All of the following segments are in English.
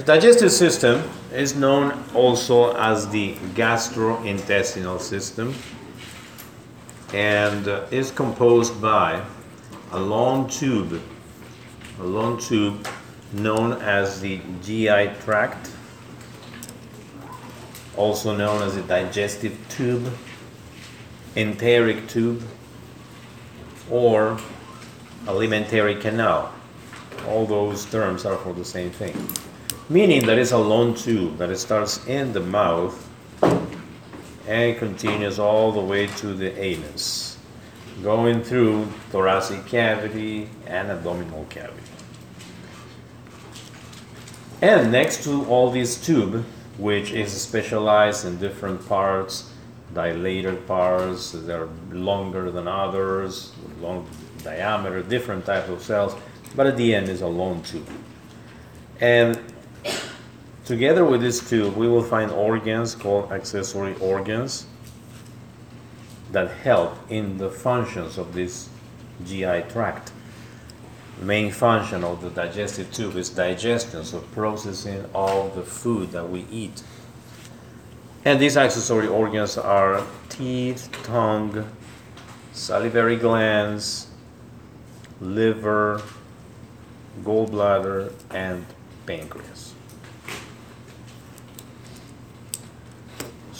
The digestive system is known also as the gastrointestinal system and uh, is composed by a long tube, a long tube known as the GI tract, also known as the digestive tube, enteric tube, or alimentary canal. All those terms are for the same thing. Meaning that it's a long tube that starts in the mouth and continues all the way to the anus, going through thoracic cavity and abdominal cavity. And next to all this tube, which is specialized in different parts, dilated parts that are longer than others, long diameter, different types of cells, but at the end is a long tube. And together with this tube, we will find organs called accessory organs that help in the functions of this GI tract. Main function of the digestive tube is digestion, so processing all the food that we eat. And these accessory organs are teeth, tongue, salivary glands, liver, gallbladder, and pancreas.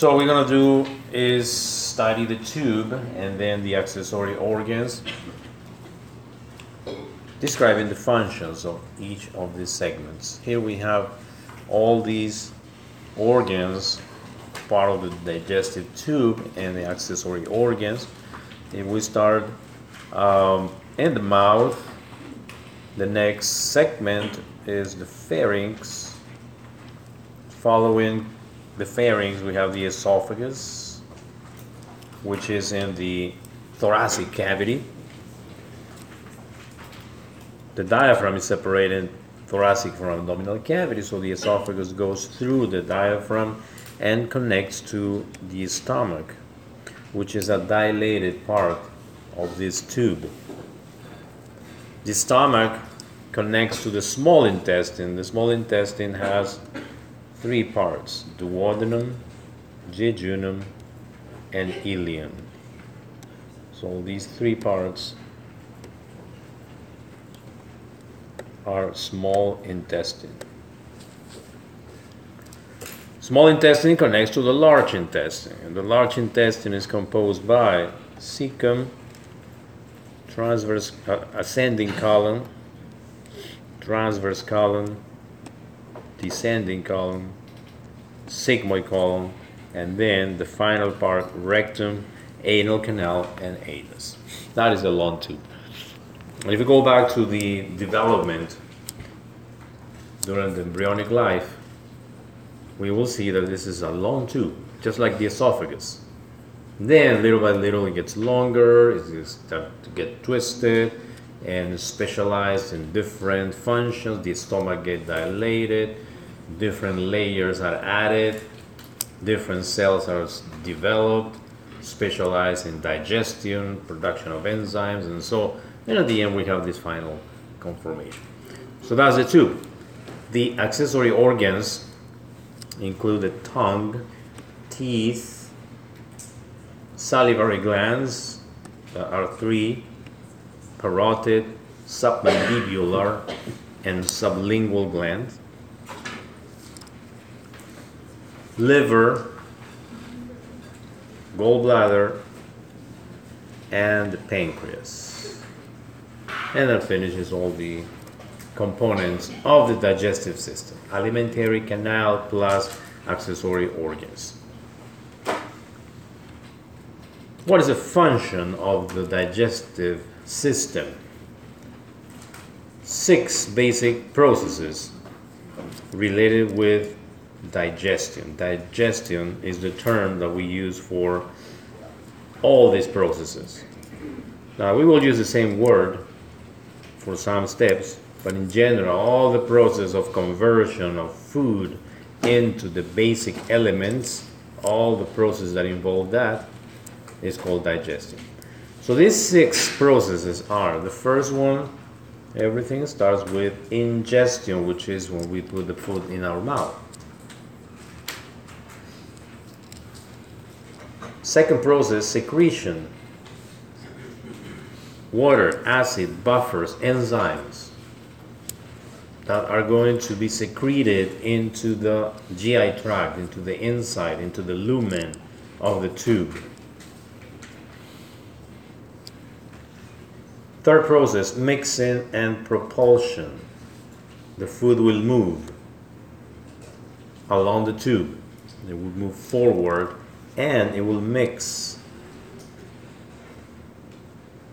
So what we're gonna do is study the tube and then the accessory organs, describing the functions of each of these segments. Here we have all these organs, part of the digestive tube and the accessory organs. If we start um, in the mouth, the next segment is the pharynx. Following the pharynx, we have the esophagus, which is in the thoracic cavity. The diaphragm is separated thoracic from abdominal cavity, so the esophagus goes through the diaphragm and connects to the stomach, which is a dilated part of this tube. The stomach connects to the small intestine. The small intestine has three parts duodenum, jejunum, and ileum. So these three parts are small intestine. Small intestine connects to the large intestine, and the large intestine is composed by cecum, transverse uh, ascending colon, transverse colon, descending colon, sigmoid colon, and then the final part rectum, anal canal, and anus. That is the long tube. And if we go back to the development during the embryonic life, we will see that this is a long tube, just like the esophagus. Then little by little it gets longer, it starts to get twisted and specialized in different functions. The stomach gets dilated, different layers are added, different cells are developed, specialized in digestion, production of enzymes, and so. And at the end we have this final conformation. So that's the tube. The accessory organs include the tongue, teeth, salivary glands uh, are three parotid, submandibular, and sublingual glands. Liver, gallbladder, and the pancreas. And that finishes all the components of the digestive system alimentary canal plus accessory organs. What is the function of the digestive system? Six basic processes related with digestion. Digestion is the term that we use for all these processes. Now, we will use the same word for some steps, but in general, all the process of conversion of food into the basic elements, all the processes that involve that, is called digestion. So these six processes are the first one Everything starts with ingestion, which is when we put the food in our mouth. Second process, secretion. Water, acid, buffers, enzymes that are going to be secreted into the GI tract, into the inside, into the lumen of the tube. Third process, mixing and propulsion. The food will move along the tube. It will move forward and it will mix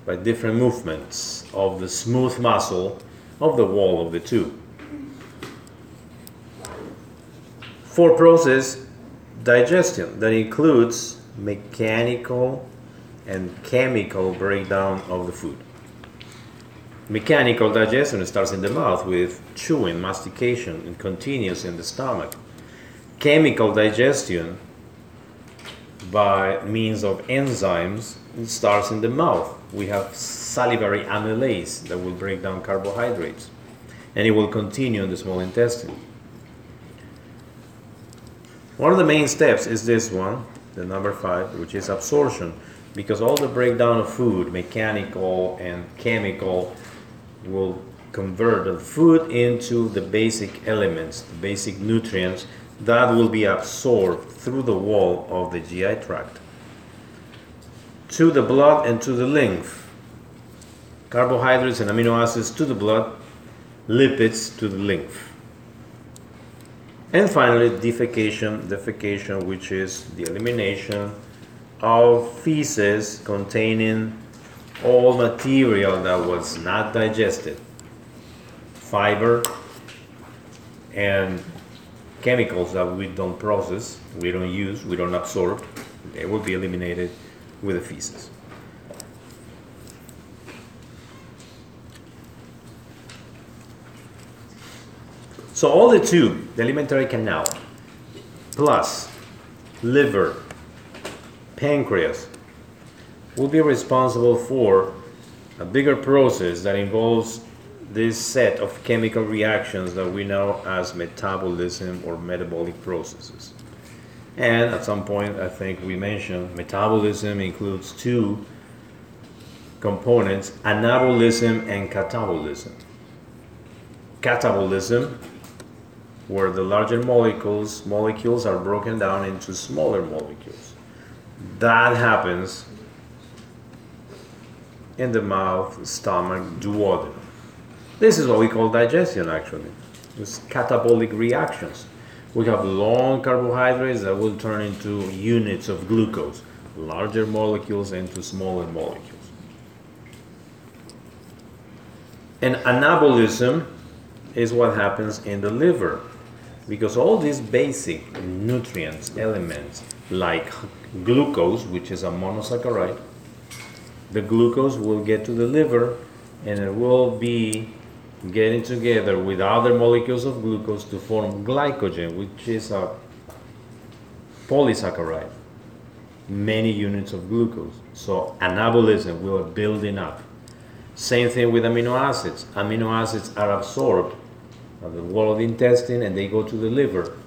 by different movements of the smooth muscle of the wall of the tube. Fourth process, digestion, that includes mechanical and chemical breakdown of the food. Mechanical digestion starts in the mouth with chewing, mastication, and continues in the stomach. Chemical digestion by means of enzymes starts in the mouth. We have salivary amylase that will break down carbohydrates, and it will continue in the small intestine. One of the main steps is this one, the number five, which is absorption, because all the breakdown of food, mechanical and chemical, will convert the food into the basic elements, the basic nutrients that will be absorbed through the wall of the GI tract to the blood and to the lymph. Carbohydrates and amino acids to the blood, lipids to the lymph. And finally, defecation, defecation, which is the elimination of feces containing all material that was not digested, fiber, and chemicals that we don't process, we don't use, we don't absorb, they will be eliminated with the feces. So all the tube, the alimentary canal, plus liver, pancreas, will be responsible for a bigger process that involves this set of chemical reactions that we know as metabolism or metabolic processes. And at some point, I think we mentioned metabolism includes two components anabolism and catabolism. Catabolism, where the larger molecules molecules are broken down into smaller molecules. That happens in the mouth, stomach, duodenum. This is what we call digestion actually. It's catabolic reactions. We have long carbohydrates that will turn into units of glucose, larger molecules into smaller molecules. And anabolism is what happens in the liver because all these basic nutrients, elements like glucose, which is a monosaccharide, the glucose will get to the liver and it will be getting together with other molecules of glucose to form glycogen, which is a polysaccharide, many units of glucose. So anabolism, we are building up. Same thing with amino acids. Amino acids are absorbed at the wall of the intestine and they go to the liver.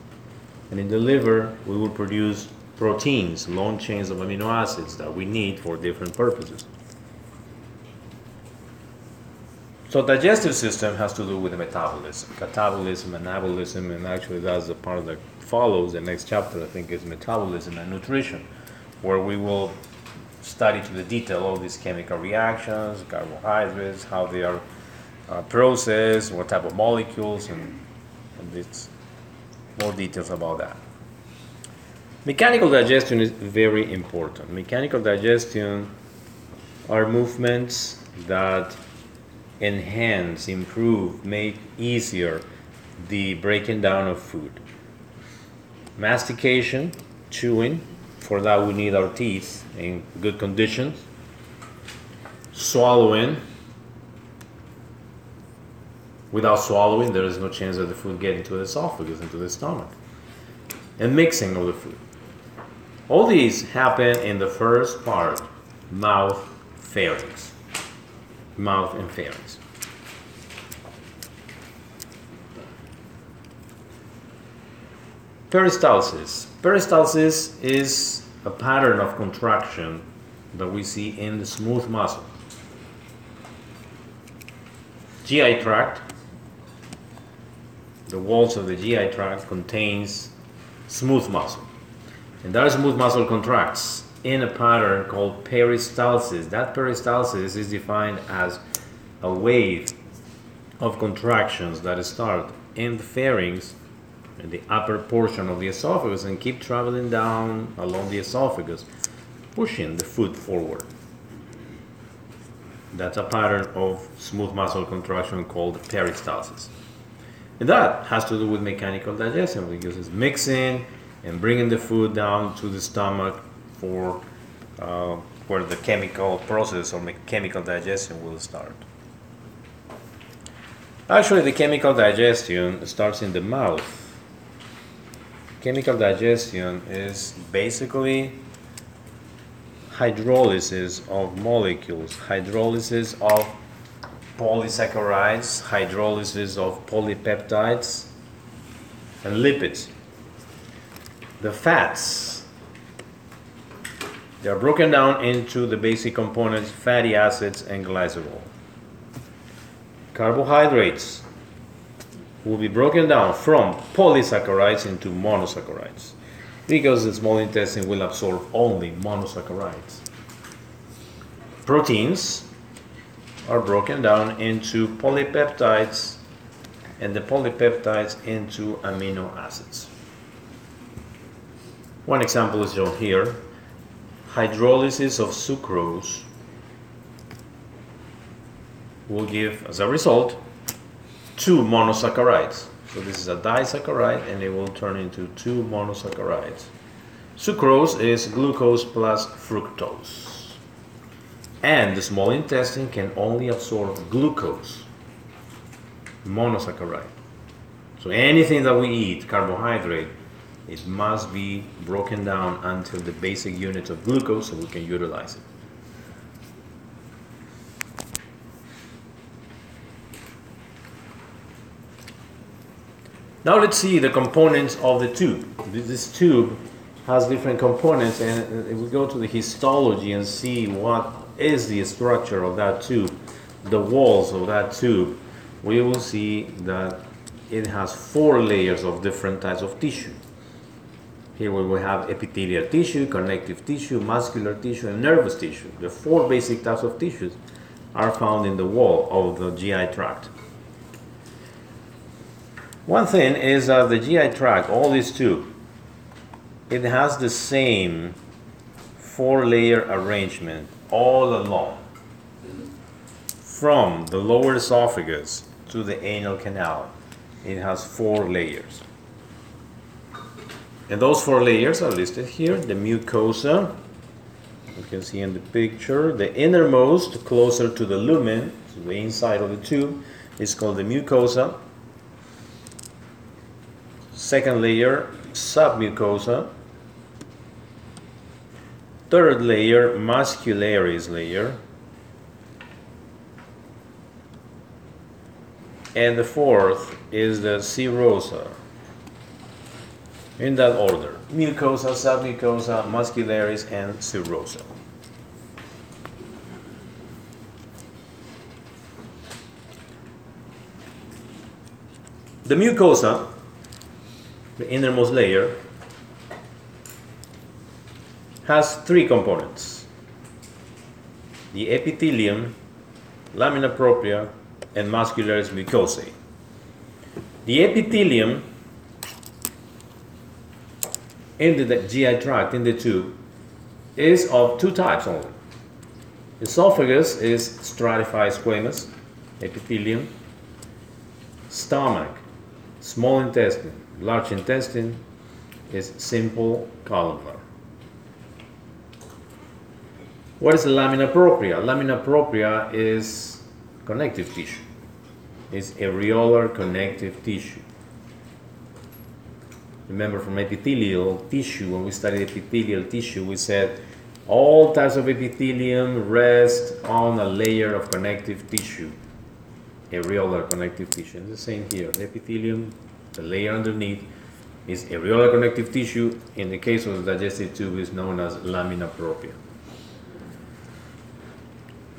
And in the liver, we will produce proteins, long chains of amino acids that we need for different purposes. So digestive system has to do with the metabolism, catabolism, anabolism, and actually that's the part that follows. The next chapter, I think, is metabolism and nutrition, where we will study to the detail all these chemical reactions, carbohydrates, how they are uh, processed, what type of molecules, and, and it's more details about that. Mechanical digestion is very important. Mechanical digestion are movements that enhance, improve, make easier the breaking down of food. Mastication, chewing, for that we need our teeth in good conditions. Swallowing, without swallowing, there is no chance that the food get into the esophagus, into the stomach. And mixing of the food. All these happen in the first part, mouth, pharynx mouth, and pharynx. Peristalsis. Peristalsis is a pattern of contraction that we see in the smooth muscle. GI tract, the walls of the GI tract contains smooth muscle. And that smooth muscle contracts in a pattern called peristalsis. That peristalsis is defined as a wave of contractions that start in the pharynx in the upper portion of the esophagus and keep traveling down along the esophagus, pushing the food forward. That's a pattern of smooth muscle contraction called peristalsis. And that has to do with mechanical digestion because it's mixing and bringing the food down to the stomach for uh, where the chemical process or chemical digestion will start. Actually, the chemical digestion starts in the mouth. Chemical digestion is basically hydrolysis of molecules, hydrolysis of polysaccharides, hydrolysis of polypeptides, and lipids. The fats, they are broken down into the basic components fatty acids and glycerol. Carbohydrates will be broken down from polysaccharides into monosaccharides because the small intestine will absorb only monosaccharides. Proteins are broken down into polypeptides and the polypeptides into amino acids. One example is shown here hydrolysis of sucrose will give, as a result, two monosaccharides. So this is a disaccharide and it will turn into two monosaccharides. Sucrose is glucose plus fructose. And the small intestine can only absorb glucose, monosaccharide. So anything that we eat, carbohydrate, it must be broken down until the basic units of glucose so we can utilize it. Now let's see the components of the tube. This tube has different components and uh, if we go to the histology and see what is the structure of that tube, the walls of that tube, we will see that it has four layers of different types of tissue. Here we will have epithelial tissue, connective tissue, muscular tissue, and nervous tissue. The four basic types of tissues are found in the wall of the GI tract. One thing is that the GI tract, all these two, it has the same four layer arrangement all along from the lower esophagus to the anal canal. It has four layers. And those four layers are listed here. The mucosa, you can see in the picture, the innermost, closer to the lumen, the inside of the tube, is called the mucosa. Second layer, submucosa. Third layer, muscularis layer. And the fourth is the serosa. In that order mucosa, submucosa, muscularis, and serosa. The mucosa the innermost layer, has three components the epithelium, lamina propria, and muscularis mucosae. The epithelium in the GI tract, in the tube, is of two types only. Esophagus is stratified squamous epithelium, stomach, small intestine, large intestine is simple columnar. What is lamina propria? Lamina propria is connective tissue. It's areolar connective tissue. Remember from epithelial tissue, when we studied epithelial tissue, we said all types of epithelium rest on a layer of connective tissue, areolar connective tissue. The same here. The epithelium the layer underneath is areolar connective tissue. In the case of the digestive tube, is known as lamina propria.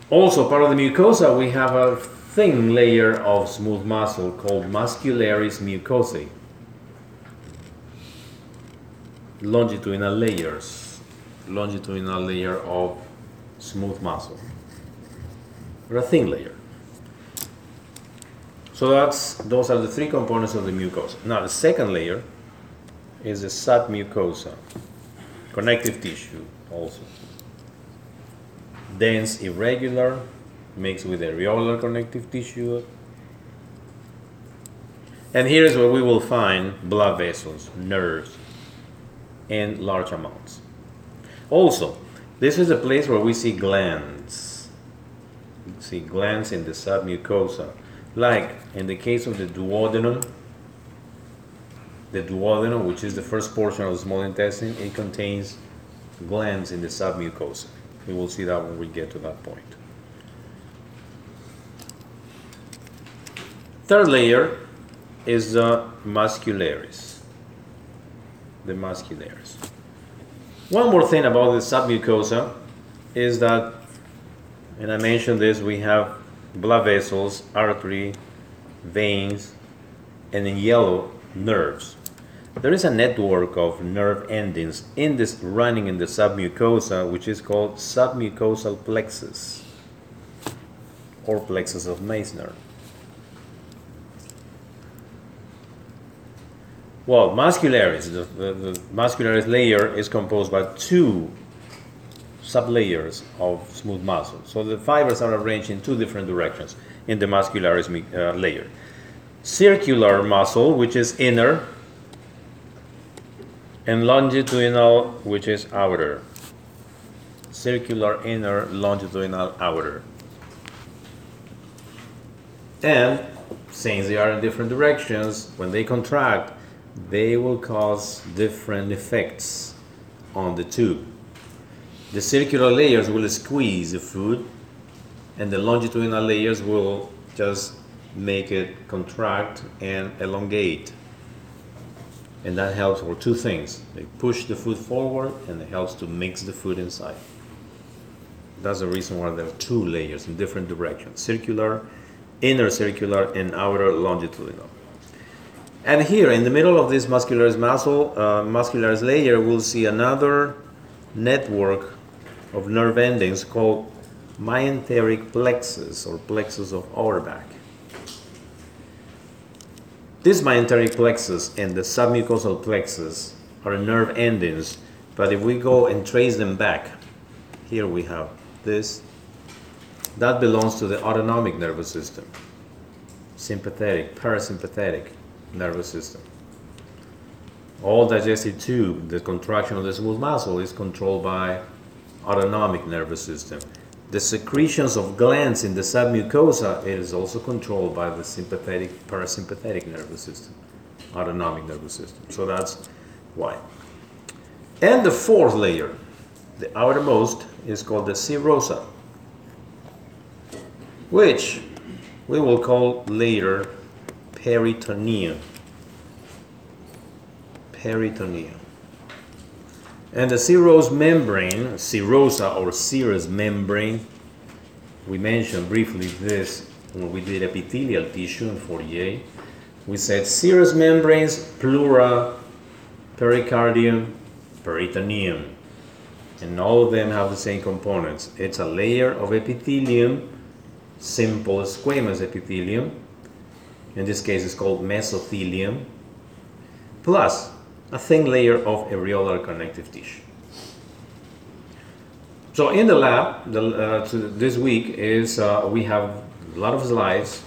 Also, part of the mucosa, we have a thin layer of smooth muscle called muscularis mucosae. Longitudinal layers, longitudinal layer of smooth muscle, or a thin layer. So that's those are the three components of the mucosa. Now the second layer is the submucosa, connective tissue also. Dense, irregular, mixed with areolar connective tissue. And here is where we will find blood vessels, nerves, in large amounts. Also, this is a place where we see glands. We see glands in the submucosa. Like in the case of the duodenum, the duodenum, which is the first portion of the small intestine, it contains glands in the submucosa. We will see that when we get to that point. Third layer is the muscularis. The muscularis. One more thing about the submucosa is that, and I mentioned this, we have blood vessels, artery, veins, and in yellow, nerves. There is a network of nerve endings in this running in the submucosa, which is called submucosal plexus or plexus of Meissner. Well, muscularis, the, the, the muscularis layer is composed by two sublayers of smooth muscle. So the fibers are arranged in two different directions in the muscularis uh, layer. Circular muscle, which is inner, and longitudinal, which is outer. Circular inner, longitudinal outer. And since they are in different directions, when they contract, they will cause different effects on the tube. The circular layers will squeeze the food, and the longitudinal layers will just make it contract and elongate. And that helps for two things. They push the food forward and it helps to mix the food inside. That's the reason why there are two layers in different directions circular, inner circular, and outer longitudinal. And here in the middle of this muscularis muscle, uh, layer, we'll see another network of nerve endings called myenteric plexus or plexus of Auerbach. This myenteric plexus and the submucosal plexus are nerve endings, but if we go and trace them back, here we have this, that belongs to the autonomic nervous system, sympathetic, parasympathetic nervous system. All digestive tube, the contraction of the smooth muscle is controlled by autonomic nervous system. The secretions of glands in the submucosa it is also controlled by the sympathetic parasympathetic nervous system, autonomic nervous system. So that's why. And the fourth layer, the outermost, is called the serosa, which we will call later peritoneum. Peritoneum. And the serous membrane, serosa or serous membrane, we mentioned briefly this when we did epithelial tissue in 48. We said serous membranes, pleura, pericardium, peritoneum. And all of them have the same components. It's a layer of epithelium, simple squamous epithelium. In this case, it's called mesothelium. Plus, a thin layer of areolar connective tissue. So in the lab the, uh, this week is uh, we have a lot of slides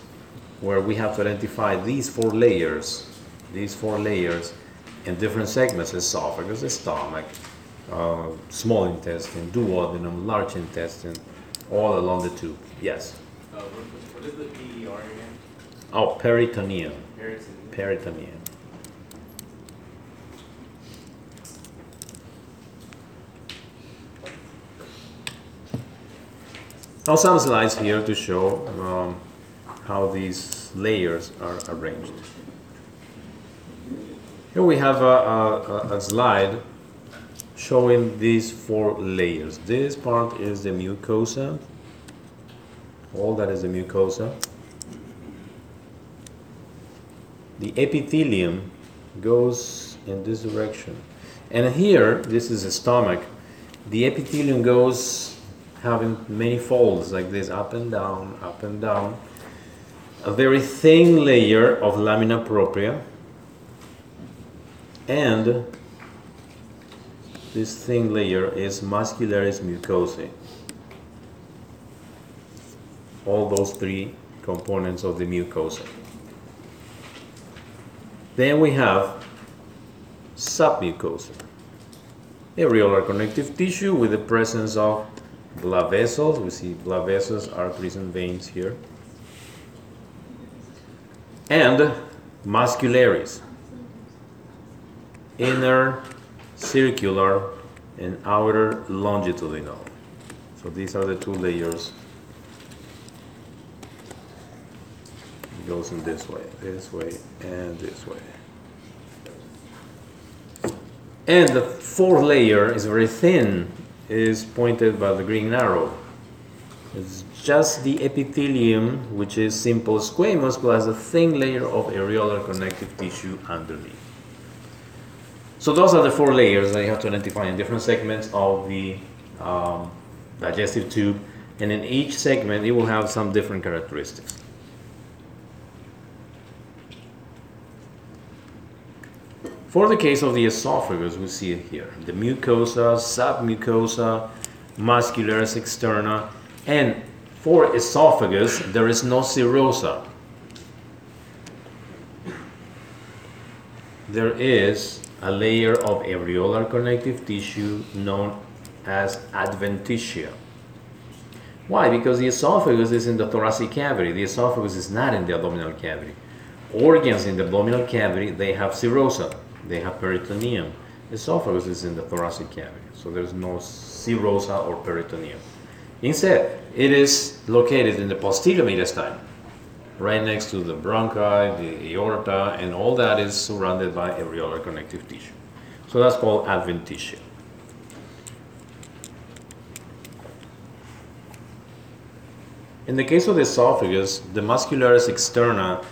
where we have to identify these four layers, these four layers in different segments, esophagus, stomach, uh, small intestine, duodenum, large intestine, all along the tube. Yes? Uh, what, is the? Oh, peritoneum. Peritoneum. Peritoneum. Now some slides here to show um, how these layers are arranged. Here we have a, a, a slide showing these four layers. This part is the mucosa. All that is the mucosa. The epithelium goes in this direction. And here, this is the stomach. The epithelium goes having many folds like this, up and down, up and down. A very thin layer of lamina propria. And this thin layer is muscularis mucosae. All those three components of the mucosa. Then we have submucosa, areolar connective tissue with the presence of blood vessels. We see blood vessels, arteries, and veins here. And muscularis, inner circular and outer longitudinal. So these are the two layers. Goes in this way, this way, and this way. And the fourth layer is very thin, is pointed by the green arrow. It's just the epithelium, which is simple squamous, plus a thin layer of areolar connective tissue underneath. So those are the four layers that you have to identify in different segments of the um, digestive tube, and in each segment it will have some different characteristics. For the case of the esophagus, we see it here. The mucosa, submucosa, muscularis externa, and for esophagus, there is no serosa. There is a layer of areolar connective tissue known as adventitia. Why? Because the esophagus is in the thoracic cavity. The esophagus is not in the abdominal cavity. Organs in the abdominal cavity, they have serosa. They have peritoneum. Esophagus is in the thoracic cavity, so there's no serosa or peritoneum. Instead, it is located in the posterior mediastinum, right next to the bronchi, the aorta, and all that is surrounded by areolar connective tissue. So that's called adventitia. In the case of the esophagus, the muscularis externa,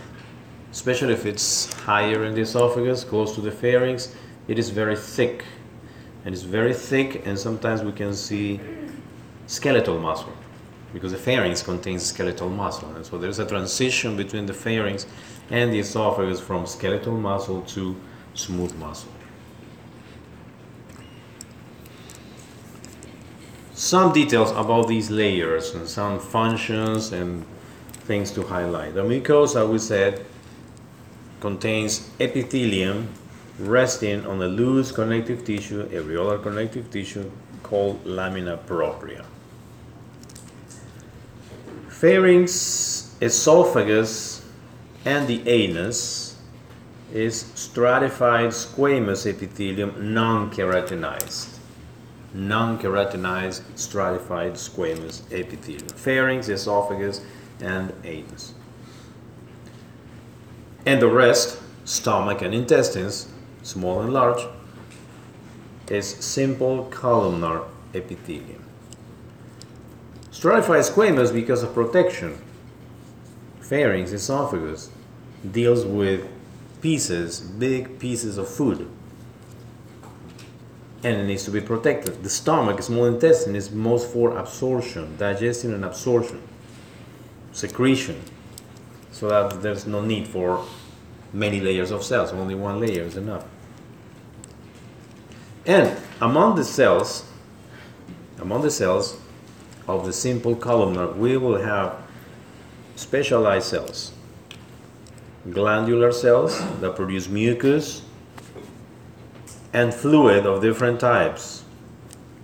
especially if it's higher in the esophagus, close to the pharynx, it is very thick. And it's very thick, and sometimes we can see skeletal muscle because the pharynx contains skeletal muscle. And so there's a transition between the pharynx and the esophagus from skeletal muscle to smooth muscle. Some details about these layers and some functions and things to highlight. The mucosa, we said, contains epithelium resting on a loose connective tissue, areolar connective tissue called lamina propria. Pharynx, esophagus, and the anus is stratified squamous epithelium non-keratinized. Non-keratinized stratified squamous epithelium. Pharynx, esophagus, and anus. And the rest, stomach and intestines, small and large, is simple columnar epithelium. Stratified squamous because of protection. Pharynx, esophagus, deals with pieces, big pieces of food. And it needs to be protected. The stomach, small intestine, is most for absorption, digestion and absorption, secretion, so that there's no need for many layers of cells, only one layer is enough. And among the cells, among the cells of the simple columnar, we will have specialized cells. Glandular cells that produce mucus and fluid of different types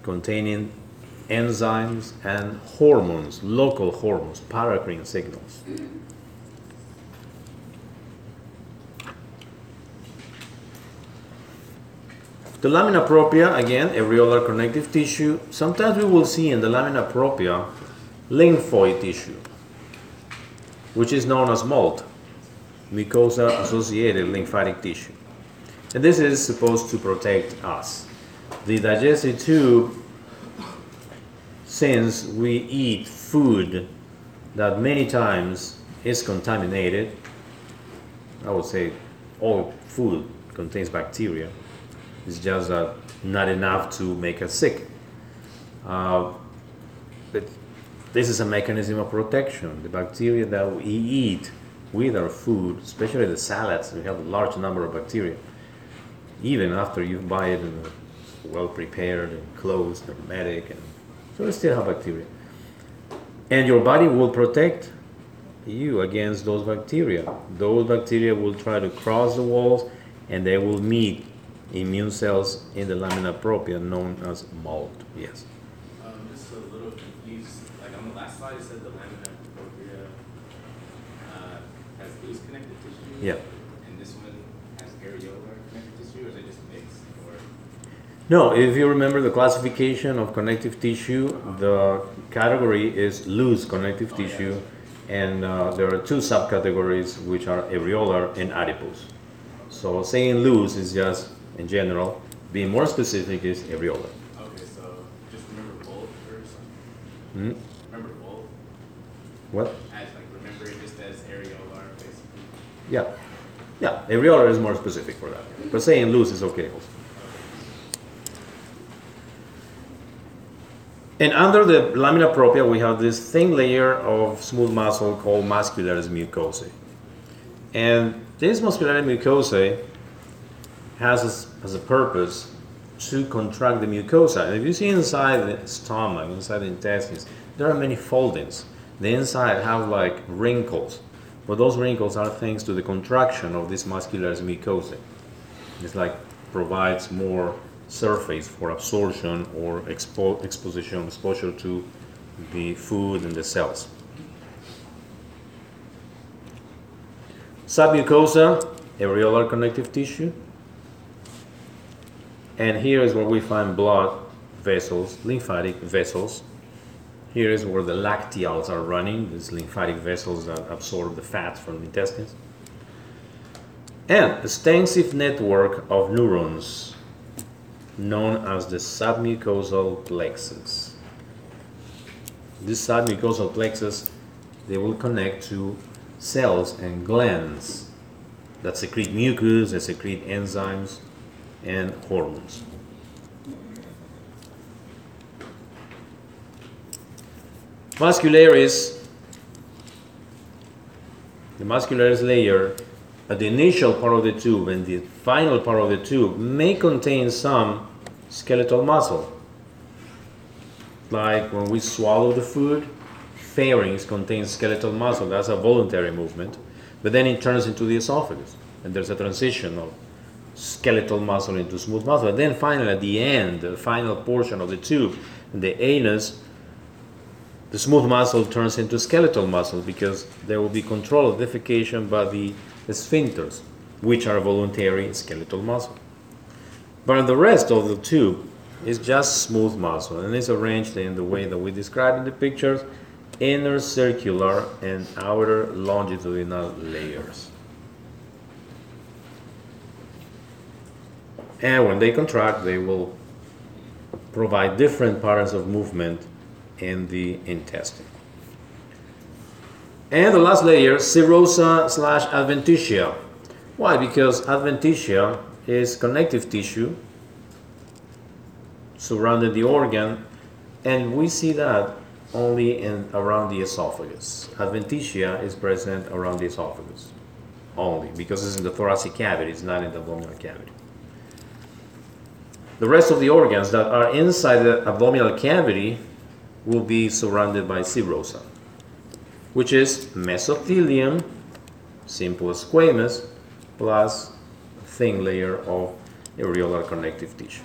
containing enzymes and hormones, local hormones, paracrine signals. The lamina propria, again, areolar connective tissue. Sometimes we will see in the lamina propria lymphoid tissue, which is known as MALT, mucosa associated lymphatic tissue. And this is supposed to protect us. The digestive tube, since we eat food that many times is contaminated, I would say all food contains bacteria. It's just that not enough to make us sick. Uh, but this is a mechanism of protection. The bacteria that we eat with our food, especially the salads, we have a large number of bacteria. Even after you buy it well prepared and closed, hermetic, and so we still have bacteria. And your body will protect you against those bacteria. Those bacteria will try to cross the walls and they will meet immune cells in the lamina propria known as MALT. Yes. I'm just a little confused. Like on the last slide, it said the lamina propria uh, has loose connective tissue. Yeah. And this one has areolar connective tissue, or is it just mixed? Or No, if you remember the classification of connective tissue, the category is loose connective Oh, yeah. tissue, and uh, there are two subcategories which are areolar and adipose. So saying loose is just in general. Being more specific is areolar. okay, so just remember both or Hmm? something. Remember both What? as like remember it just as areolar basically. Yeah, yeah. Areolar is more specific for that, but saying loose is okay also. And under the lamina propria, we have this thin layer of smooth muscle called muscularis mucosae. And this muscularis mucosae has as, as a purpose to contract the mucosa. And if you see inside the stomach, inside the intestines, there are many foldings. The inside have like wrinkles, but those wrinkles are thanks to the contraction of this muscular mucosa. It's like provides more surface for absorption or expo- exposition, exposure to the food and the cells. Submucosa, areolar connective tissue. And here is where we find blood vessels, lymphatic vessels. Here is where the lacteals are running, these lymphatic vessels that absorb the fats from the intestines. And extensive network of neurons known as the submucosal plexus. This submucosal plexus, they will connect to cells and glands that secrete mucus, that secrete enzymes and hormones. Muscularis, the muscularis layer at the initial part of the tube and the final part of the tube may contain some skeletal muscle. Like when we swallow the food, pharynx contains skeletal muscle. That's a voluntary movement. But then it turns into the esophagus. And there's a transition of skeletal muscle into smooth muscle. And then finally, at the end, the final portion of the tube, the anus, the smooth muscle turns into skeletal muscle because there will be control of defecation by the sphincters, which are voluntary skeletal muscle. But the rest of the tube is just smooth muscle and it's arranged in the way that we described in the pictures inner circular and outer longitudinal layers. And when they contract, they will provide different patterns of movement in the intestine. And the last layer, serosa slash adventitia. Why? Because adventitia is connective tissue surrounding the organ, and we see that only in around the esophagus. Adventitia is present around the esophagus only because it's in the thoracic cavity, it's not in the abdominal cavity. The rest of the organs that are inside the abdominal cavity will be surrounded by serosa, which is mesothelium, simple squamous, plus thin layer of areolar connective tissue.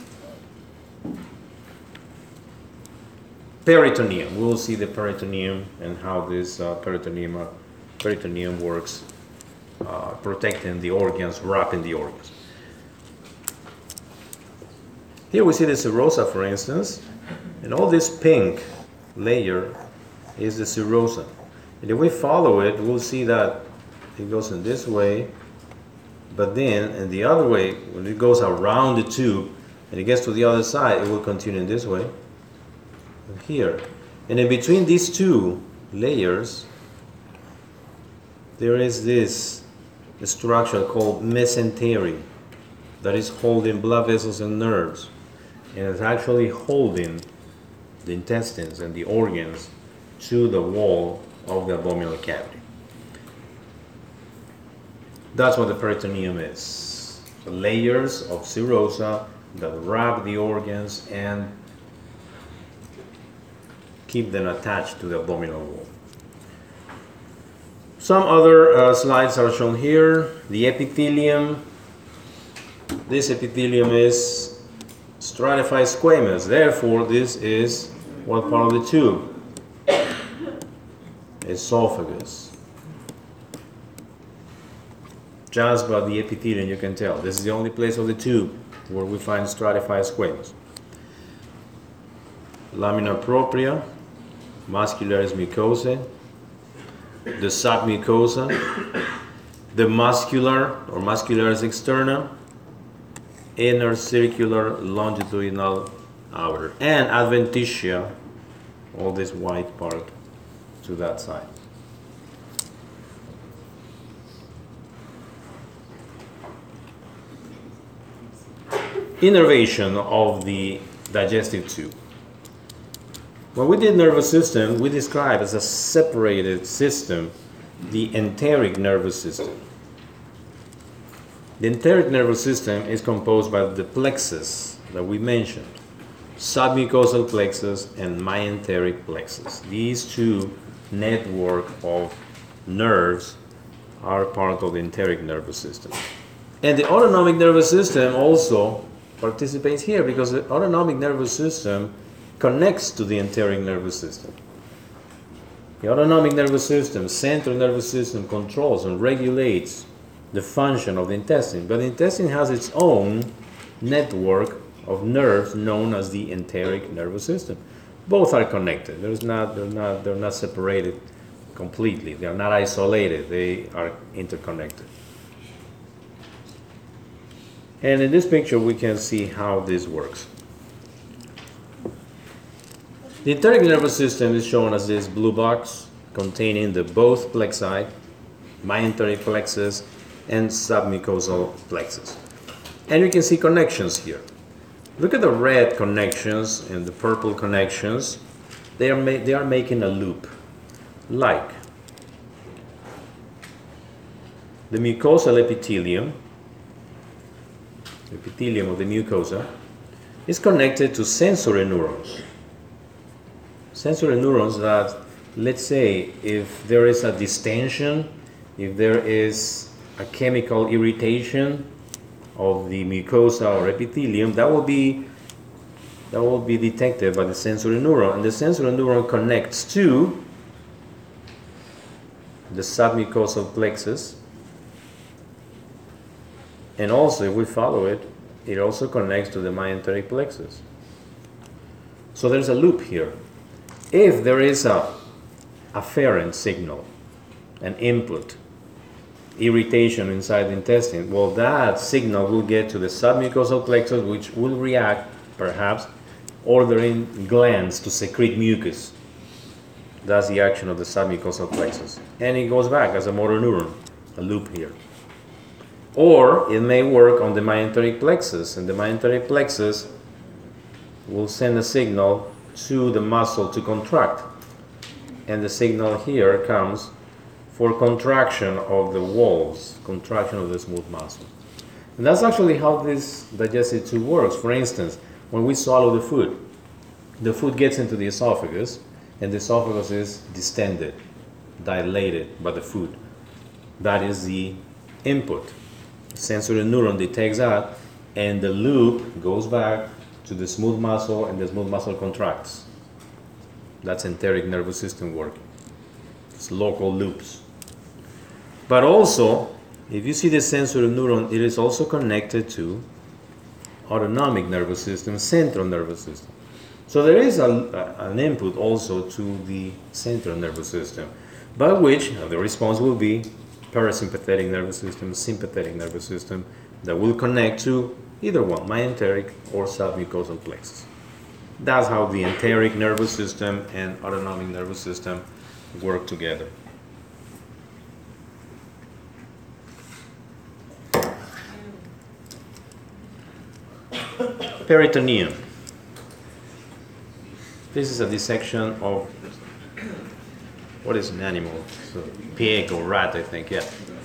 Peritoneum. We'll see the peritoneum and how this uh, peritoneum, uh, peritoneum works, uh, protecting the organs, wrapping the organs. Here we see the serosa, for instance, and all this pink layer is the serosa. And if we follow it, we'll see that it goes in this way, but then in the other way, when it goes around the tube and it gets to the other side, it will continue in this way. Here. And in between these two layers, there is this structure called mesentery that is holding blood vessels and nerves. And it's actually holding the intestines and the organs to the wall of the abdominal cavity. That's what the peritoneum is. Layers of serosa that wrap the organs and keep them attached to the abdominal wall. Some other uh, slides are shown here. The epithelium. This epithelium is stratified squamous. Therefore, this is what part of the tube? Esophagus. Just by the epithelium, you can tell. This is the only place of the tube where we find stratified squamous. Lamina propria, muscularis mucosae, the submucosa, the muscular or muscularis externa, inner circular longitudinal outer, and adventitia, all this white part to that side. Innervation of the digestive tube. When we did nervous system, we described as a separated system the enteric nervous system. The enteric nervous system is composed by the plexus that we mentioned, submucosal plexus and myenteric plexus. These two network of nerves are part of the enteric nervous system. And the autonomic nervous system also participates here because the autonomic nervous system connects to the enteric nervous system. The autonomic nervous system, central nervous system, controls and regulates the function of the intestine, but the intestine has its own network of nerves known as the enteric nervous system. Both are connected. There's not, they're, not, they're not separated completely. They are not isolated. They are interconnected. And in this picture, we can see how this works. The enteric nervous system is shown as this blue box containing the both plexi, myenteric plexus and submucosal plexus. And you can see connections here. Look at the red connections and the purple connections. They are, they are making a loop, like the mucosal epithelium, epithelium of the mucosa, is connected to sensory neurons. Sensory neurons that, let's say, if there is a distension, if there is a chemical irritation of the mucosa or epithelium, that will be that will be detected by the sensory neuron, and the sensory neuron connects to the submucosal plexus, and also if we follow it, it also connects to the myenteric plexus. So there's a loop here. If there is a afferent signal, an input, irritation inside the intestine, well, that signal will get to the submucosal plexus, which will react, perhaps, ordering glands to secrete mucus. That's the action of the submucosal plexus. And it goes back as a motor neuron, a loop here. Or it may work on the myenteric plexus, and the myenteric plexus will send a signal to the muscle to contract. And the signal here comes for contraction of the walls, contraction of the smooth muscle. And that's actually how this digestive tube works. For instance, when we swallow the food, the food gets into the esophagus, and the esophagus is distended, dilated by the food. That is the input. The sensory neuron detects that, and the loop goes back to the smooth muscle, and the smooth muscle contracts. That's enteric nervous system working. It's local loops. But also, if you see the sensory neuron, it is also connected to autonomic nervous system, central nervous system. So there is a, a- an input also to the central nervous system, by which uh, the response will be parasympathetic nervous system, sympathetic nervous system that will connect to either one, myenteric or submucosal plexus. That's how the enteric nervous system and autonomic nervous system work together. Peritoneum. This is a dissection of what is an animal? So pig or rat, I think, yeah. And?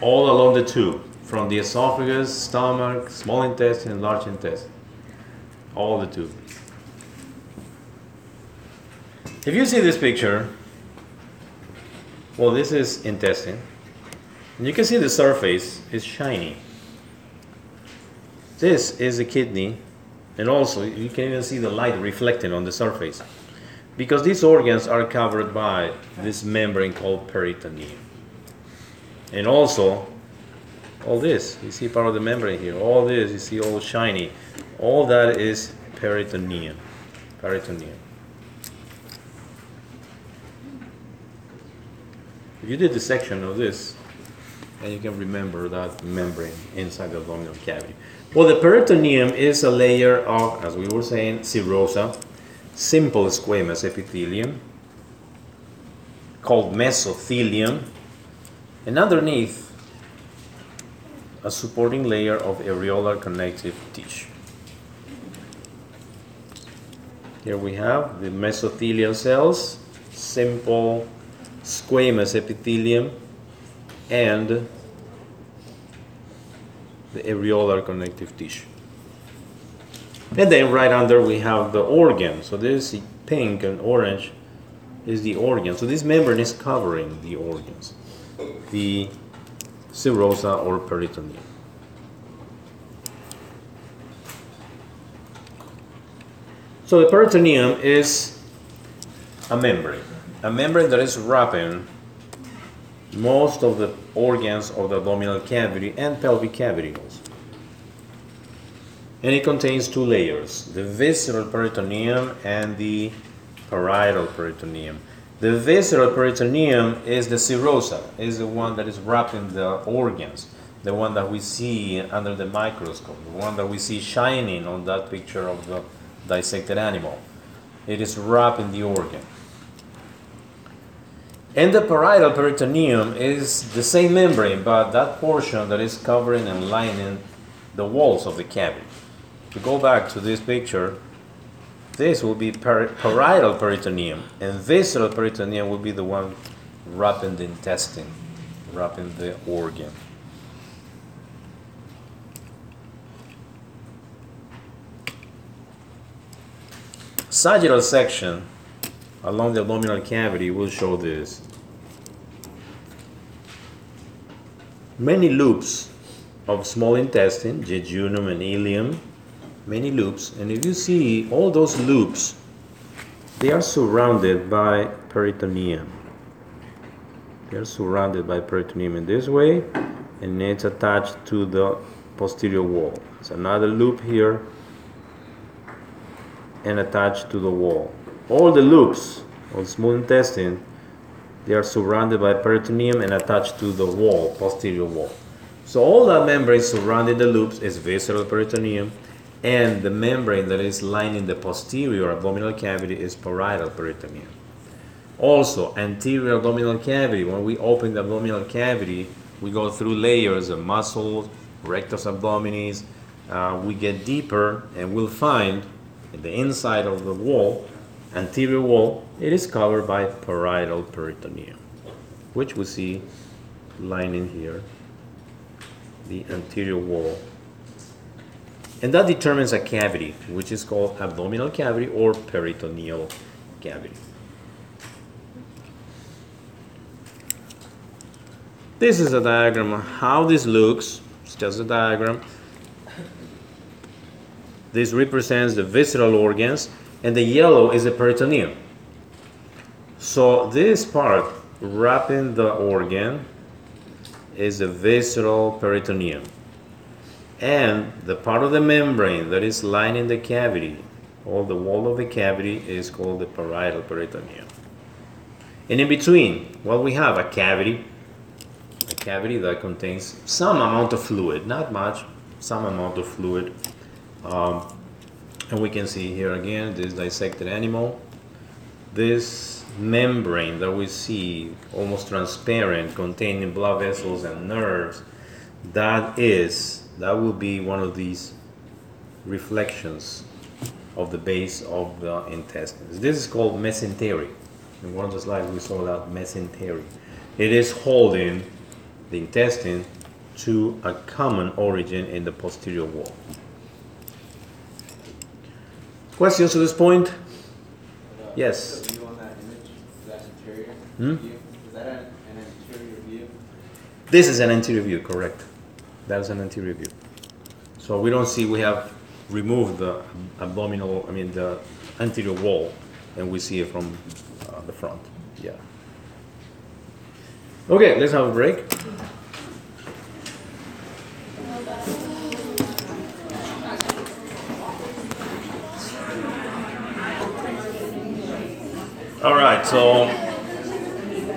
All along the tube, from the esophagus, stomach, small intestine, large intestine. All the tube. If you see this picture, well, this is intestine. You can see the surface is shiny. This is the kidney, and also you can even see the light reflecting on the surface. Because these organs are covered by this membrane called peritoneum. And also, all this, you see part of the membrane here, all this, you see all shiny. All that is peritoneum. Peritoneum. If you did the section of this, and you can remember that membrane inside the abdominal cavity. Well, the peritoneum is a layer of, as we were saying, serosa, simple squamous epithelium, called mesothelium, and underneath, a supporting layer of areolar connective tissue. Here we have the mesothelial cells, simple squamous epithelium, and the areolar connective tissue. And then right under we have the organ. So this pink and orange is the organ. So this membrane is covering the organs, the serosa or peritoneum. So the peritoneum is a membrane, a membrane that is wrapping most of the organs of the abdominal cavity and pelvic cavity also. And it contains two layers, the visceral peritoneum and the parietal peritoneum. The visceral peritoneum is the serosa, is the one that is wrapping the organs, the one that we see under the microscope, the one that we see shining on that picture of the dissected animal. It is wrapping the organ. And the parietal peritoneum is the same membrane, but that portion that is covering and lining the walls of the cavity. To go back to this picture, this will be per- parietal peritoneum, and visceral peritoneum will be the one wrapping the intestine, wrapping the organ. Sagittal section along the abdominal cavity will show this. Many loops of small intestine, jejunum and ileum, many loops, and if you see all those loops, they are surrounded by peritoneum. They are surrounded by peritoneum in this way, and it's attached to the posterior wall. It's another loop here, and attached to the wall all the loops of small intestine they are surrounded by peritoneum and attached to the wall posterior wall. So all that membrane surrounding the loops is visceral peritoneum and the membrane that is lining the posterior abdominal cavity is parietal peritoneum. Also anterior abdominal cavity when we open the abdominal cavity we go through layers of muscles rectus abdominis uh, we get deeper and we'll find in the inside of the wall anterior wall, it is covered by parietal peritoneum, which we see lining here, the anterior wall. And that determines a cavity, which is called abdominal cavity or peritoneal cavity. This is a diagram of how this looks. It's just a diagram. This represents the visceral organs and the yellow is the peritoneum. So this part wrapping the organ is the visceral peritoneum. And the part of the membrane that is lining the cavity or the wall of the cavity is called the parietal peritoneum. And in between, what we have a cavity, a cavity that contains some amount of fluid, not much, some amount of fluid. Um, and we can see here again this dissected animal. This membrane that we see, almost transparent, containing blood vessels and nerves, that is, that will be one of these reflections of the base of the intestines. This is called mesentery. In one of the slides we saw that mesentery. It is holding the intestine to a common origin in the posterior wall. Questions to this point? Yes. The view on that image, that interior Hmm? view? Is that an, an interior view? This is an anterior view, correct. That is an anterior view. So we don't see, we have removed the abdominal, I mean, the anterior wall, and we see it from uh, the front. Yeah. Okay, let's have a break. All right, so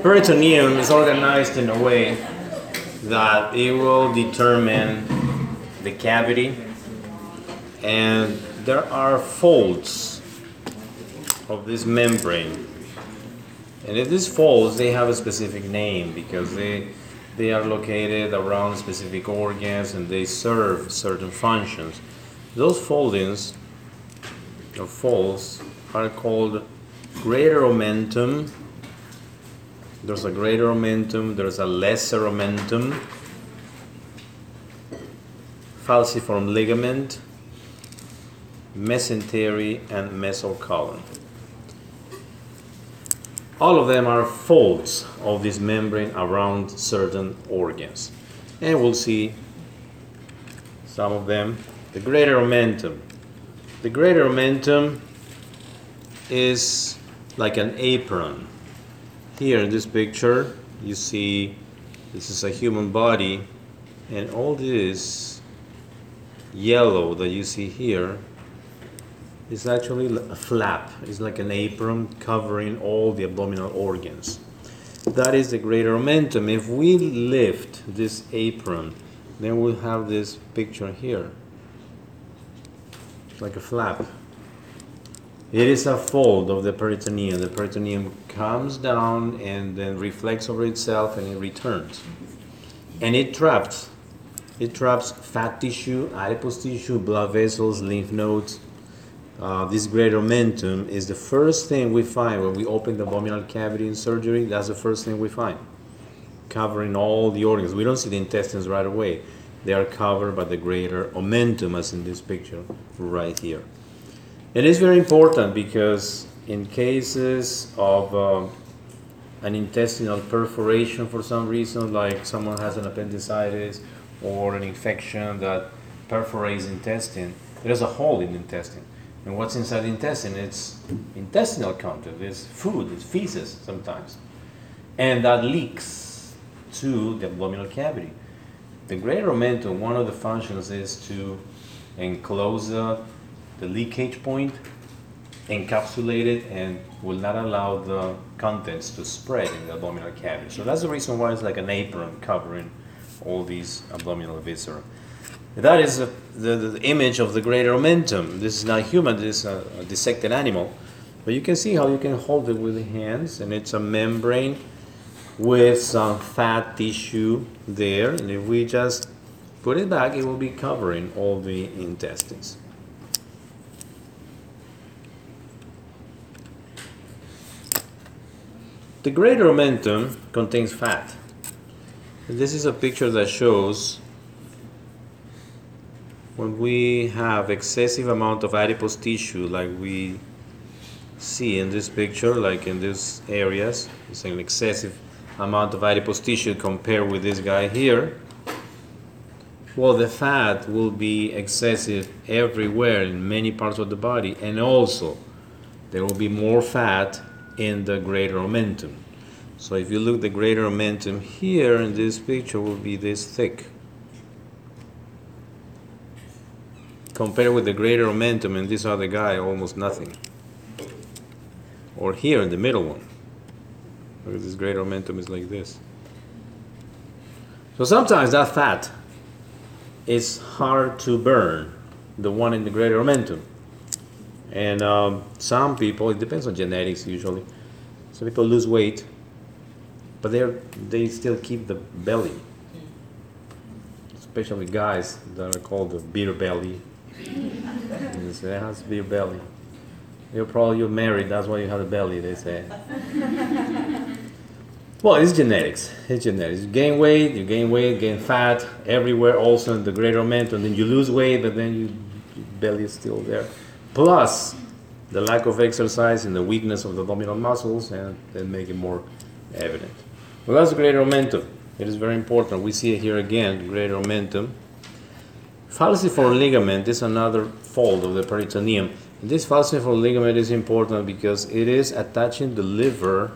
peritoneum is organized in a way that it will determine the cavity and there are folds of this membrane. And in these folds they have a specific name because they they are located around specific organs and they serve certain functions. Those foldings or folds are called greater omentum there's a greater omentum, there's a lesser omentum, falciform ligament, mesentery, and mesocolon. All of them are folds of this membrane around certain organs. And we'll see some of them. The greater omentum. The greater omentum is like an apron. Here in this picture you see this is a human body and all this yellow that you see here is actually a flap. It's like an apron covering all the abdominal organs. That is the greater omentum. if we lift this apron then we'll have this picture here. Like a flap it is a fold of the peritoneum. The peritoneum comes down and then reflects over itself and it returns. And it traps. It traps fat tissue, adipose tissue, blood vessels, lymph nodes. Uh, this greater omentum is the first thing we find when we open the abdominal cavity in surgery. That's the first thing we find, covering all the organs. We don't see the intestines right away. They are covered by the greater omentum, as in this picture right here. It is very important because in cases of um, an intestinal perforation for some reason, like someone has an appendicitis or an infection that perforates intestine, there's a hole in the intestine. And what's inside the intestine? It's intestinal content, it's food, it's feces sometimes. And that leaks to the abdominal cavity. The greater omentum, one of the functions is to enclose the the leakage point, encapsulate it, and will not allow the contents to spread in the abdominal cavity. So that's the reason why it's like an apron covering all these abdominal viscera. That is a, the, the image of the greater omentum. This is not human, this is a, a dissected animal. But you can see how you can hold it with the hands, and it's a membrane with some fat tissue there. And if we just put it back, it will be covering all the intestines. The greater omentum contains fat. This is a picture that shows when we have excessive amount of adipose tissue like we see in this picture, like in these areas, it's an excessive amount of adipose tissue compared with this guy here. Well, the fat will be excessive everywhere in many parts of the body, and also there will be more fat in the greater omentum. So if you look the greater omentum here in this picture will be this thick. compared with the greater omentum in this other guy, almost nothing. Or here in the middle one. Because this greater omentum is like this. So sometimes that fat is hard to burn, the one in the greater omentum. And um, some people, it depends on genetics usually. Some people lose weight, but they they still keep the belly. Especially guys that are called the beer belly. They say, "It has beer belly. You're probably you're married, that's why you have a belly, they say. well, it's genetics. It's genetics. You gain weight, you gain weight, gain fat everywhere, also in the greater omentum. Then you lose weight, but then you, your belly is still there. Plus, the lack of exercise and the weakness of the abdominal muscles, and then make it more evident. Well, that's greater omentum. It is very important. We see it here again, greater omentum. Falciform ligament is another fold of the peritoneum. This falciform ligament is important because it is attaching the liver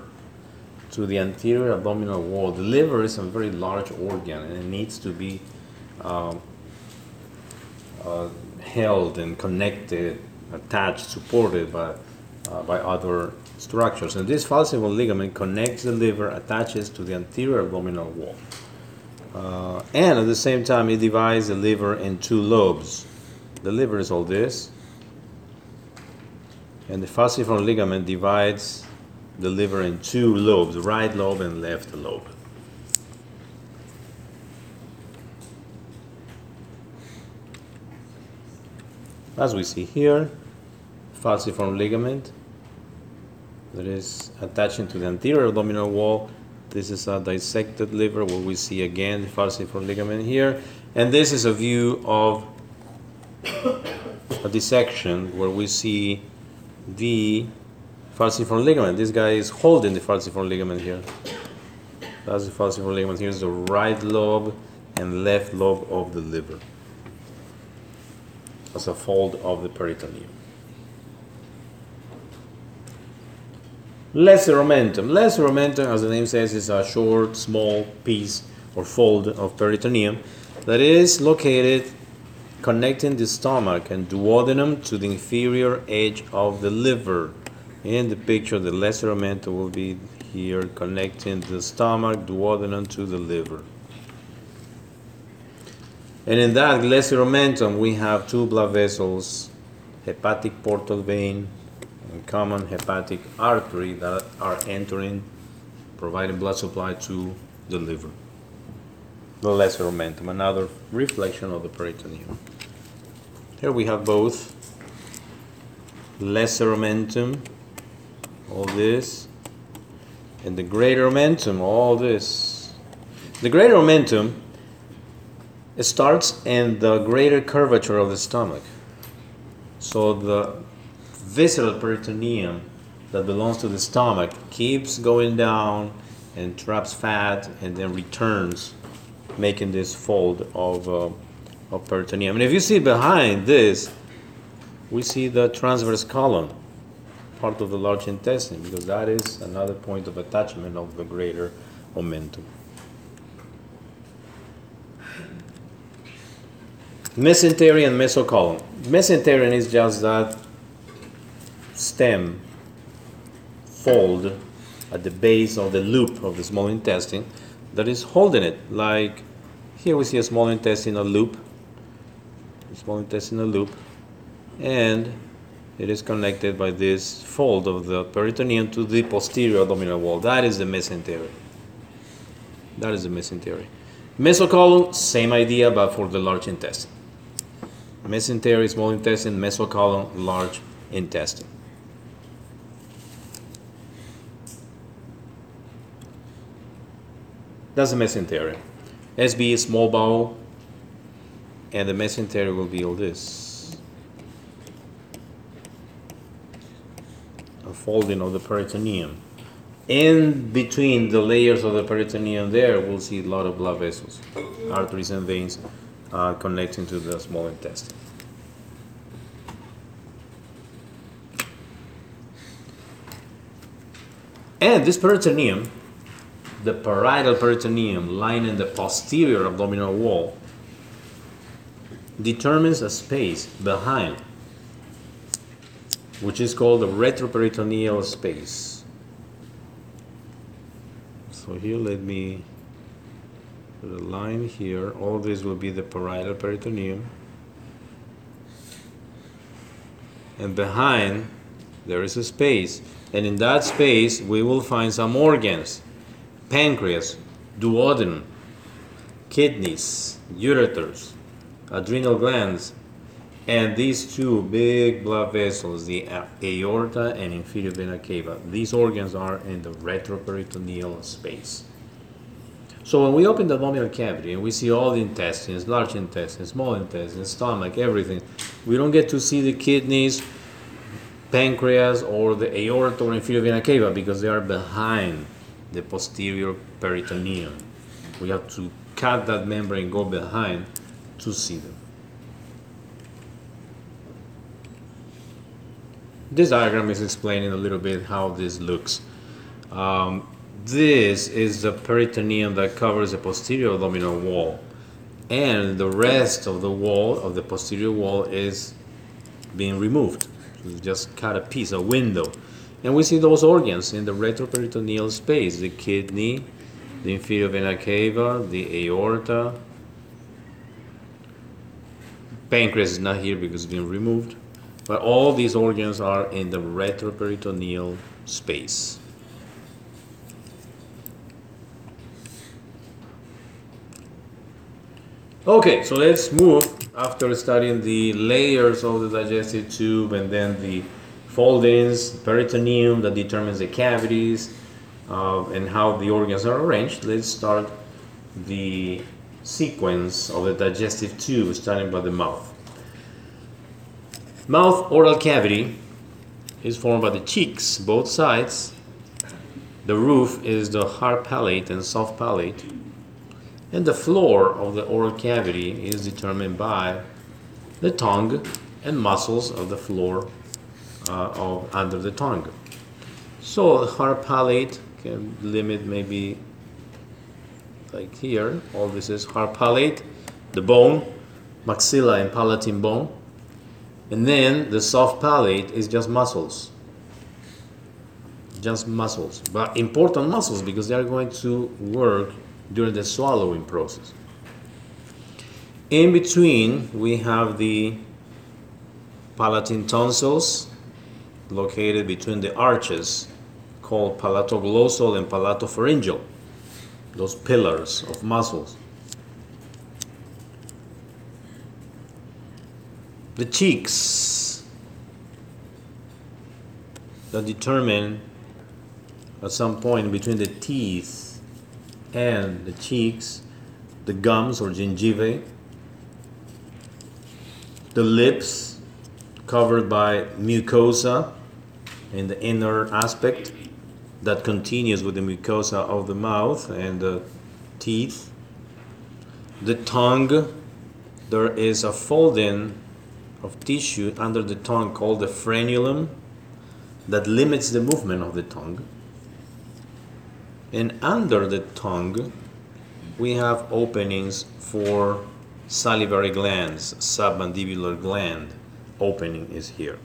to the anterior abdominal wall. The liver is a very large organ and it needs to be um, uh, held and connected, attached, supported by, uh, by other structures. And this falciform ligament connects the liver, attaches to the anterior abdominal wall. Uh, and at the same time, it divides the liver in two lobes. The liver is all this, and the falciform ligament divides the liver in two lobes, right lobe and left lobe. As we see here, falciform ligament that is attaching to the anterior abdominal wall. This is a dissected liver where we see again the falciform ligament here. And this is a view of a dissection where we see the falciform ligament. This guy is holding the falciform ligament here. That's the falciform ligament. Here's the right lobe and left lobe of the liver. As a fold of the peritoneum. Lesser omentum. Lesser omentum, as the name says, is a short, small piece or fold of peritoneum that is located connecting the stomach and duodenum to the inferior edge of the liver. In the picture, the lesser omentum will be here connecting the stomach, duodenum to the liver. And in that lesser omentum, we have two blood vessels, hepatic portal vein and common hepatic artery that are entering, providing blood supply to the liver. The lesser omentum, another reflection of the peritoneum. Here we have both lesser omentum, all this, and the greater omentum, all this. The greater omentum it starts in the greater curvature of the stomach. So the visceral peritoneum that belongs to the stomach keeps going down and traps fat and then returns, making this fold of, uh, of peritoneum. And if you see behind this, we see the transverse colon, part of the large intestine, because that is another point of attachment of the greater omentum. Mesentery and mesocolon. Mesentery is just that stem fold at the base of the loop of the small intestine that is holding it. Like here we see a small intestinal loop, small intestinal loop, and it is connected by this fold of the peritoneum to the posterior abdominal wall. That is the mesentery. That is the mesentery. Mesocolon, same idea, but for the large intestine. Mesentery, small intestine, mesocolon, large intestine. That's the mesentery. SB is small bowel, and the mesentery will be all this. A folding of the peritoneum. In between the layers of the peritoneum, there we'll see a lot of blood vessels, arteries, and veins uh, connecting to the small intestine. And this peritoneum, the parietal peritoneum lying in the posterior abdominal wall, determines a space behind, which is called the retroperitoneal space. So here, let me a line here. All this will be the parietal peritoneum. And behind, there is a space. And in that space, we will find some organs pancreas, duodenum, kidneys, ureters, adrenal glands, and these two big blood vessels, the aorta and inferior vena cava. These organs are in the retroperitoneal space. So when we open the abdominal cavity and we see all the intestines, large intestines, small intestines, stomach, everything, we don't get to see the kidneys, pancreas, or the aorta or inferior vena cava because they are behind the posterior peritoneum. We have to cut that membrane, go behind to see them. This diagram is explaining a little bit how this looks. Um, this is the peritoneum that covers the posterior abdominal wall, and the rest of the wall of the posterior wall is being removed. We just cut a piece, a window, and we see those organs in the retroperitoneal space: the kidney, the inferior vena cava, the aorta. Pancreas is not here because it's been removed, but all these organs are in the retroperitoneal space. Okay, so let's move after studying the layers of the digestive tube and then the foldings, peritoneum that determines the cavities, uh, and how the organs are arranged. Let's start the sequence of the digestive tube, starting by the mouth. Mouth oral cavity is formed by the cheeks, both sides. The roof is the hard palate and soft palate. And the floor of the oral cavity is determined by the tongue and muscles of the floor uh, of under the tongue. So the hard palate can limit maybe like here. All this is hard palate, the bone, maxilla and palatine bone. And then the soft palate is just muscles. Just muscles. But important muscles because they are going to work during the swallowing process. In between, we have the palatine tonsils located between the arches called palatoglossal and palatopharyngeal, those pillars of muscles. The cheeks that determine at some point between the teeth and the cheeks, the gums or gingivae, the lips covered by mucosa in the inner aspect that continues with the mucosa of the mouth and the teeth. The tongue, there is a folding of tissue under the tongue called the frenulum that limits the movement of the tongue. And under the tongue, we have openings for salivary glands, submandibular gland opening is here.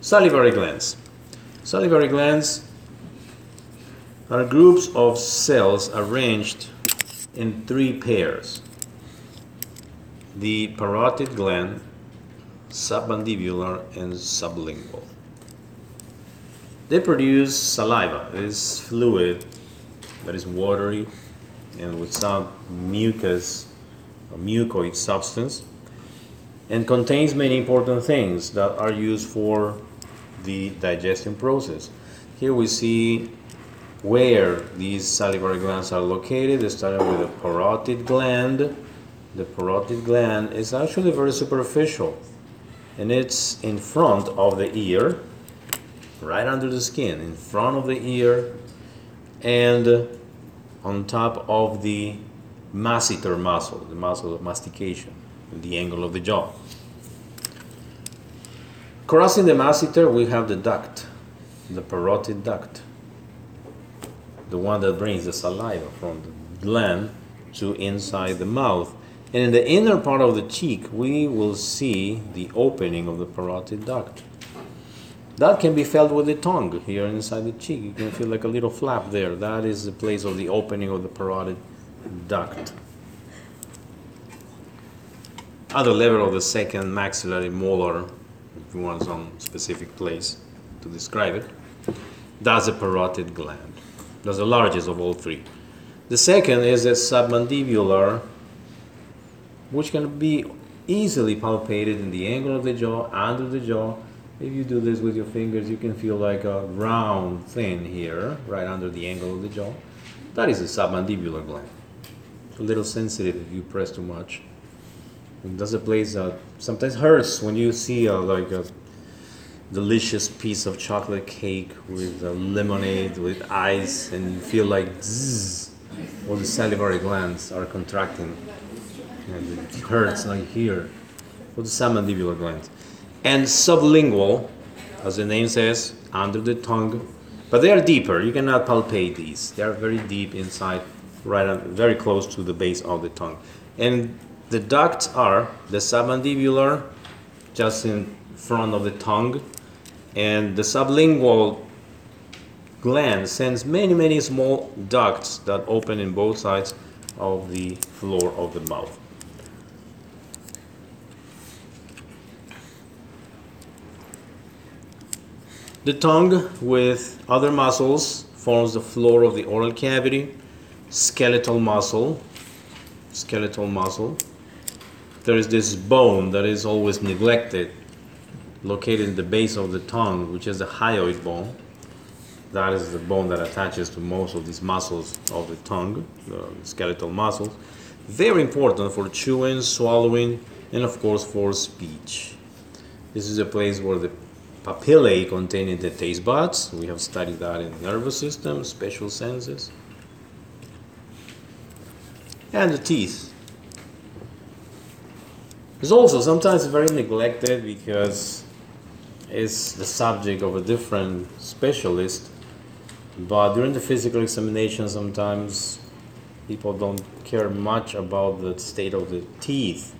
Salivary glands. Salivary glands are groups of cells arranged in three pairs. The parotid gland, submandibular, and sublingual. They produce saliva. It is fluid that is watery and with some mucus or mucoid substance and contains many important things that are used for the digestion process. Here we see where these salivary glands are located, starting with the parotid gland. The parotid gland is actually very superficial and it's in front of the ear, right under the skin, in front of the ear, and on top of the masseter muscle, the muscle of mastication, the angle of the jaw. Crossing the masseter, we have the duct, the parotid duct. the one that brings the saliva from the gland to inside the mouth. And in the inner part of the cheek, we will see the opening of the parotid duct. That can be felt with the tongue here inside the cheek. You can feel like a little flap there. That is the place of the opening of the parotid duct. The level of the second maxillary molar, if you want some specific place to describe it, that's the parotid gland. That's the largest of all three. The second is the submandibular, which can be easily palpated in the angle of the jaw, under the jaw. If you do this with your fingers, you can feel like a round thing here, right under the angle of the jaw. That is the submandibular gland. It's a little sensitive if you press too much. And that's a place that sometimes hurts when you see a, like a delicious piece of chocolate cake with lemonade with ice, and you feel like zzz, all the salivary glands are contracting, and it hurts like here. For the submandibular glands, and sublingual, as the name says, under the tongue, but they are deeper. You cannot palpate these. They are very deep inside, right, on, very close to the base of the tongue, and the ducts are the submandibular, just in front of the tongue, and the sublingual gland sends many, many small ducts that open in both sides of the floor of the mouth. The tongue, with other muscles, forms the floor of the oral cavity, skeletal muscle, skeletal muscle. There is this bone that is always neglected, located in the base of the tongue, which is the hyoid bone. That is the bone that attaches to most of these muscles of the tongue, the skeletal muscles. Very important for chewing, swallowing, and of course for speech. This is a place where the papillae containing the taste buds. We have studied that in nervous system, special senses. And the teeth. It's also sometimes very neglected because it's the subject of a different specialist. But during the physical examination, sometimes people don't care much about the state of the teeth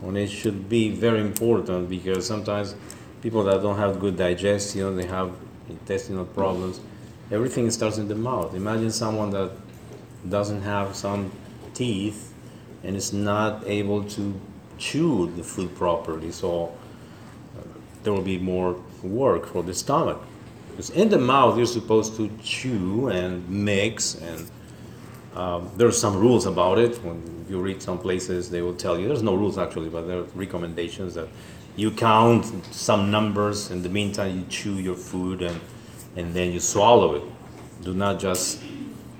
when it should be very important because sometimes people that don't have good digestion, they have intestinal problems, everything starts in the mouth. Imagine someone that doesn't have some teeth and is not able to chew the food properly, so uh, there will be more work for the stomach. Because in the mouth, you're supposed to chew and mix, and um, there are some rules about it. When you read some places, they will tell you there's no rules actually, but there are recommendations that you count some numbers. In the meantime, you chew your food and and then you swallow it. Do not just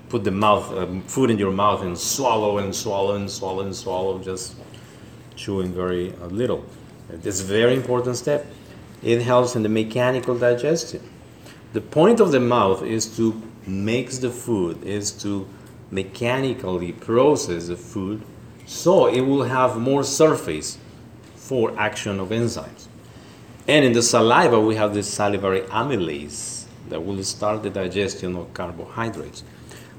put the mouth um, food in your mouth and swallow and swallow and swallow and swallow. Just chewing very uh, little. It's a very important step. It helps in the mechanical digestion. The point of the mouth is to mix the food, is to mechanically process the food so it will have more surface for action of enzymes. And in the saliva, we have the salivary amylase that will start the digestion of carbohydrates.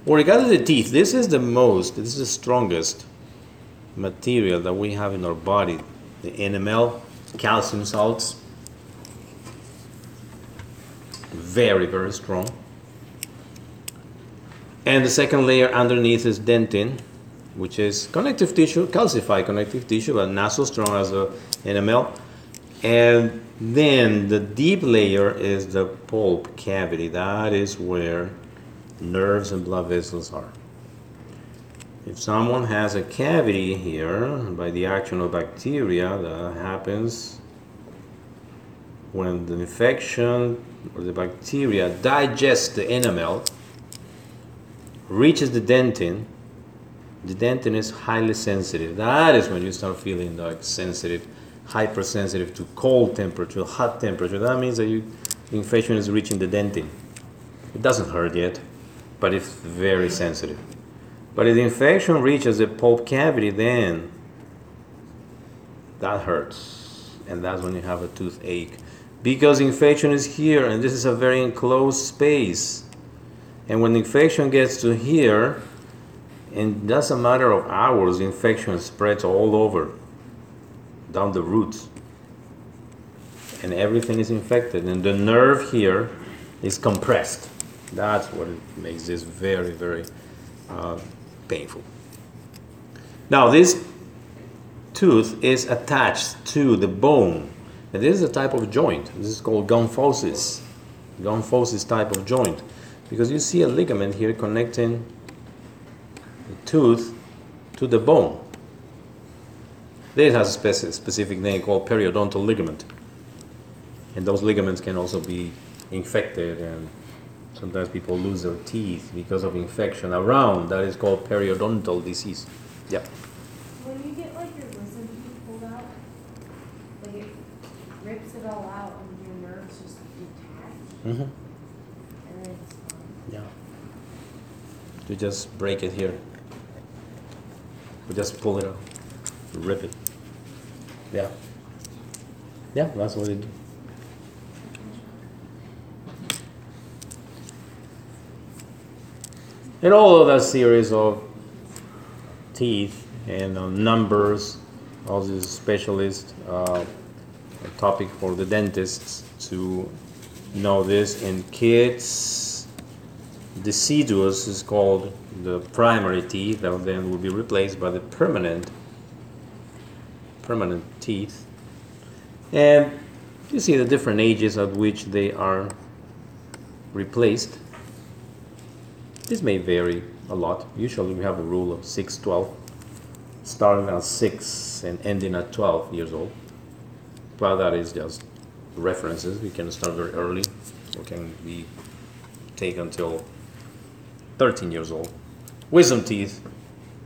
With regard to the teeth, this is the most, this is the strongest material that we have in our body. The enamel, calcium salts, very, very strong. And the second layer underneath is dentin, which is connective tissue, calcified connective tissue, but not so strong as the enamel. And then the deep layer is the pulp cavity. That is where nerves and blood vessels are. If someone has a cavity here by the action of bacteria, that happens when the infection or the bacteria digests the enamel, reaches the dentin, the dentin is highly sensitive. That is when you start feeling like sensitive, hypersensitive to cold temperature, hot temperature. That means that you, the infection is reaching the dentin. It doesn't hurt yet, but it's very sensitive. But if the infection reaches the pulp cavity, then that hurts. And that's when you have a toothache. Because infection is here, and this is a very enclosed space. And when infection gets to here, in just a matter of hours, infection spreads all over, down the roots. And everything is infected. And the nerve here is compressed. That's what makes this very, very uh, painful. Now, this tooth is attached to the bone. And this is a type of joint. This is called gomphosis. Gomphosis type of joint. Because you see a ligament here connecting the tooth to the bone. This has a speci- specific name called periodontal ligament. And those ligaments can also be infected and sometimes people lose their teeth because of infection around that is called periodontal disease. Yeah. When you get like your wisdom teeth pulled out, like it rips it all out and your nerves just detach Mm-hmm. and then it's gone. Yeah. You just break it here. We just pull it out, rip it. Yeah. Yeah, that's what they do. And all of that series of teeth and uh, numbers, all these specialist uh, topic for the dentists to know this. In kids, deciduous is called the primary teeth that then will be replaced by the permanent permanent teeth. And you see the different ages at which they are replaced. This may vary a lot. Usually we have a rule of 6, 12, starting at 6 and ending at 12 years old. But that is just references. We can start very early or can be take until 13 years old. Wisdom teeth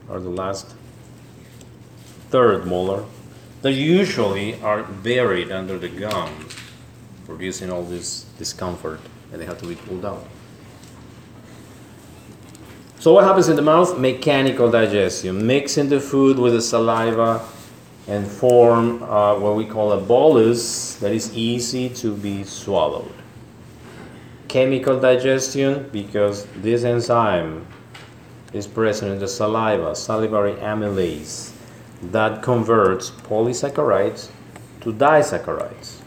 are the last third molar. They usually are buried under the gum, producing all this discomfort, and they have to be pulled out. So what happens in the mouth? Mechanical digestion, mixing the food with the saliva and form uh, what we call a bolus that is easy to be swallowed. Chemical digestion, because this enzyme is present in the saliva, salivary amylase, that converts polysaccharides to disaccharides.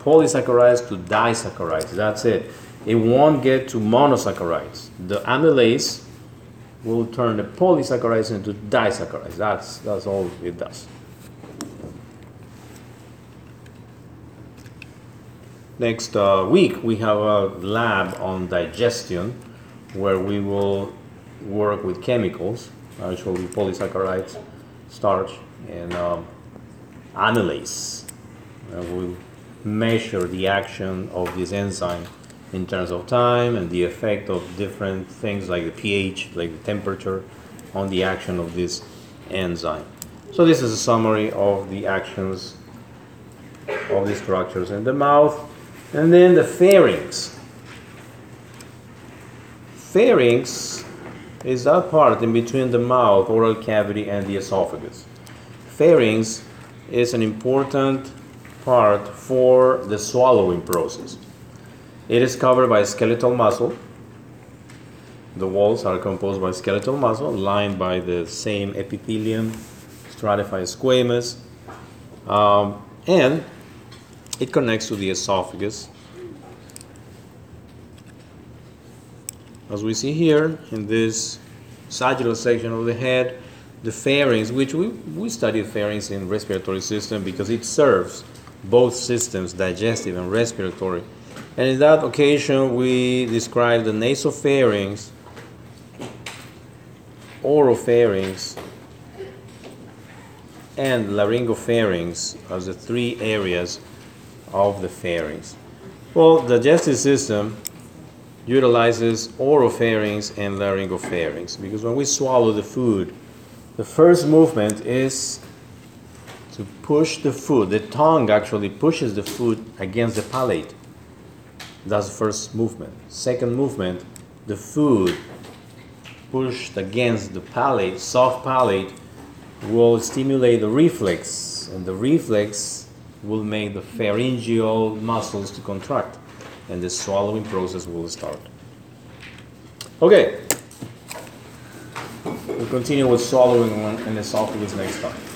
Polysaccharides to disaccharides, that's it. It won't get to monosaccharides. The amylase will turn the polysaccharides into disaccharides. That's, that's all it does. Next uh, week, we have a lab on digestion where we will work with chemicals, actually polysaccharides, starch, and um, amylase. Uh, we'll measure the action of this enzyme in terms of time and the effect of different things like the pH, like the temperature, on the action of this enzyme. So this is a summary of the actions of the structures in the mouth. And then the pharynx. Pharynx is that part in between the mouth, oral cavity, and the esophagus. Pharynx is an important part for the swallowing process. It is covered by skeletal muscle. The walls are composed by skeletal muscle, lined by the same epithelium, stratified squamous, um, and it connects to the esophagus. As we see here in this sagittal section of the head, the pharynx, which we, we study pharynx in respiratory system because it serves both systems, digestive and respiratory. And in that occasion, we described the nasopharynx, oropharynx, and laryngopharynx as the three areas of the pharynx. Well, the digestive system utilizes oropharynx and laryngopharynx because when we swallow the food, the first movement is to push the food. The tongue actually pushes the food against the palate. That's the first movement. Second movement, the food pushed against the palate, soft palate, will stimulate the reflex, and the reflex will make the pharyngeal muscles to contract, and the swallowing process will start. Okay. We'll continue with swallowing in the esophagus next time.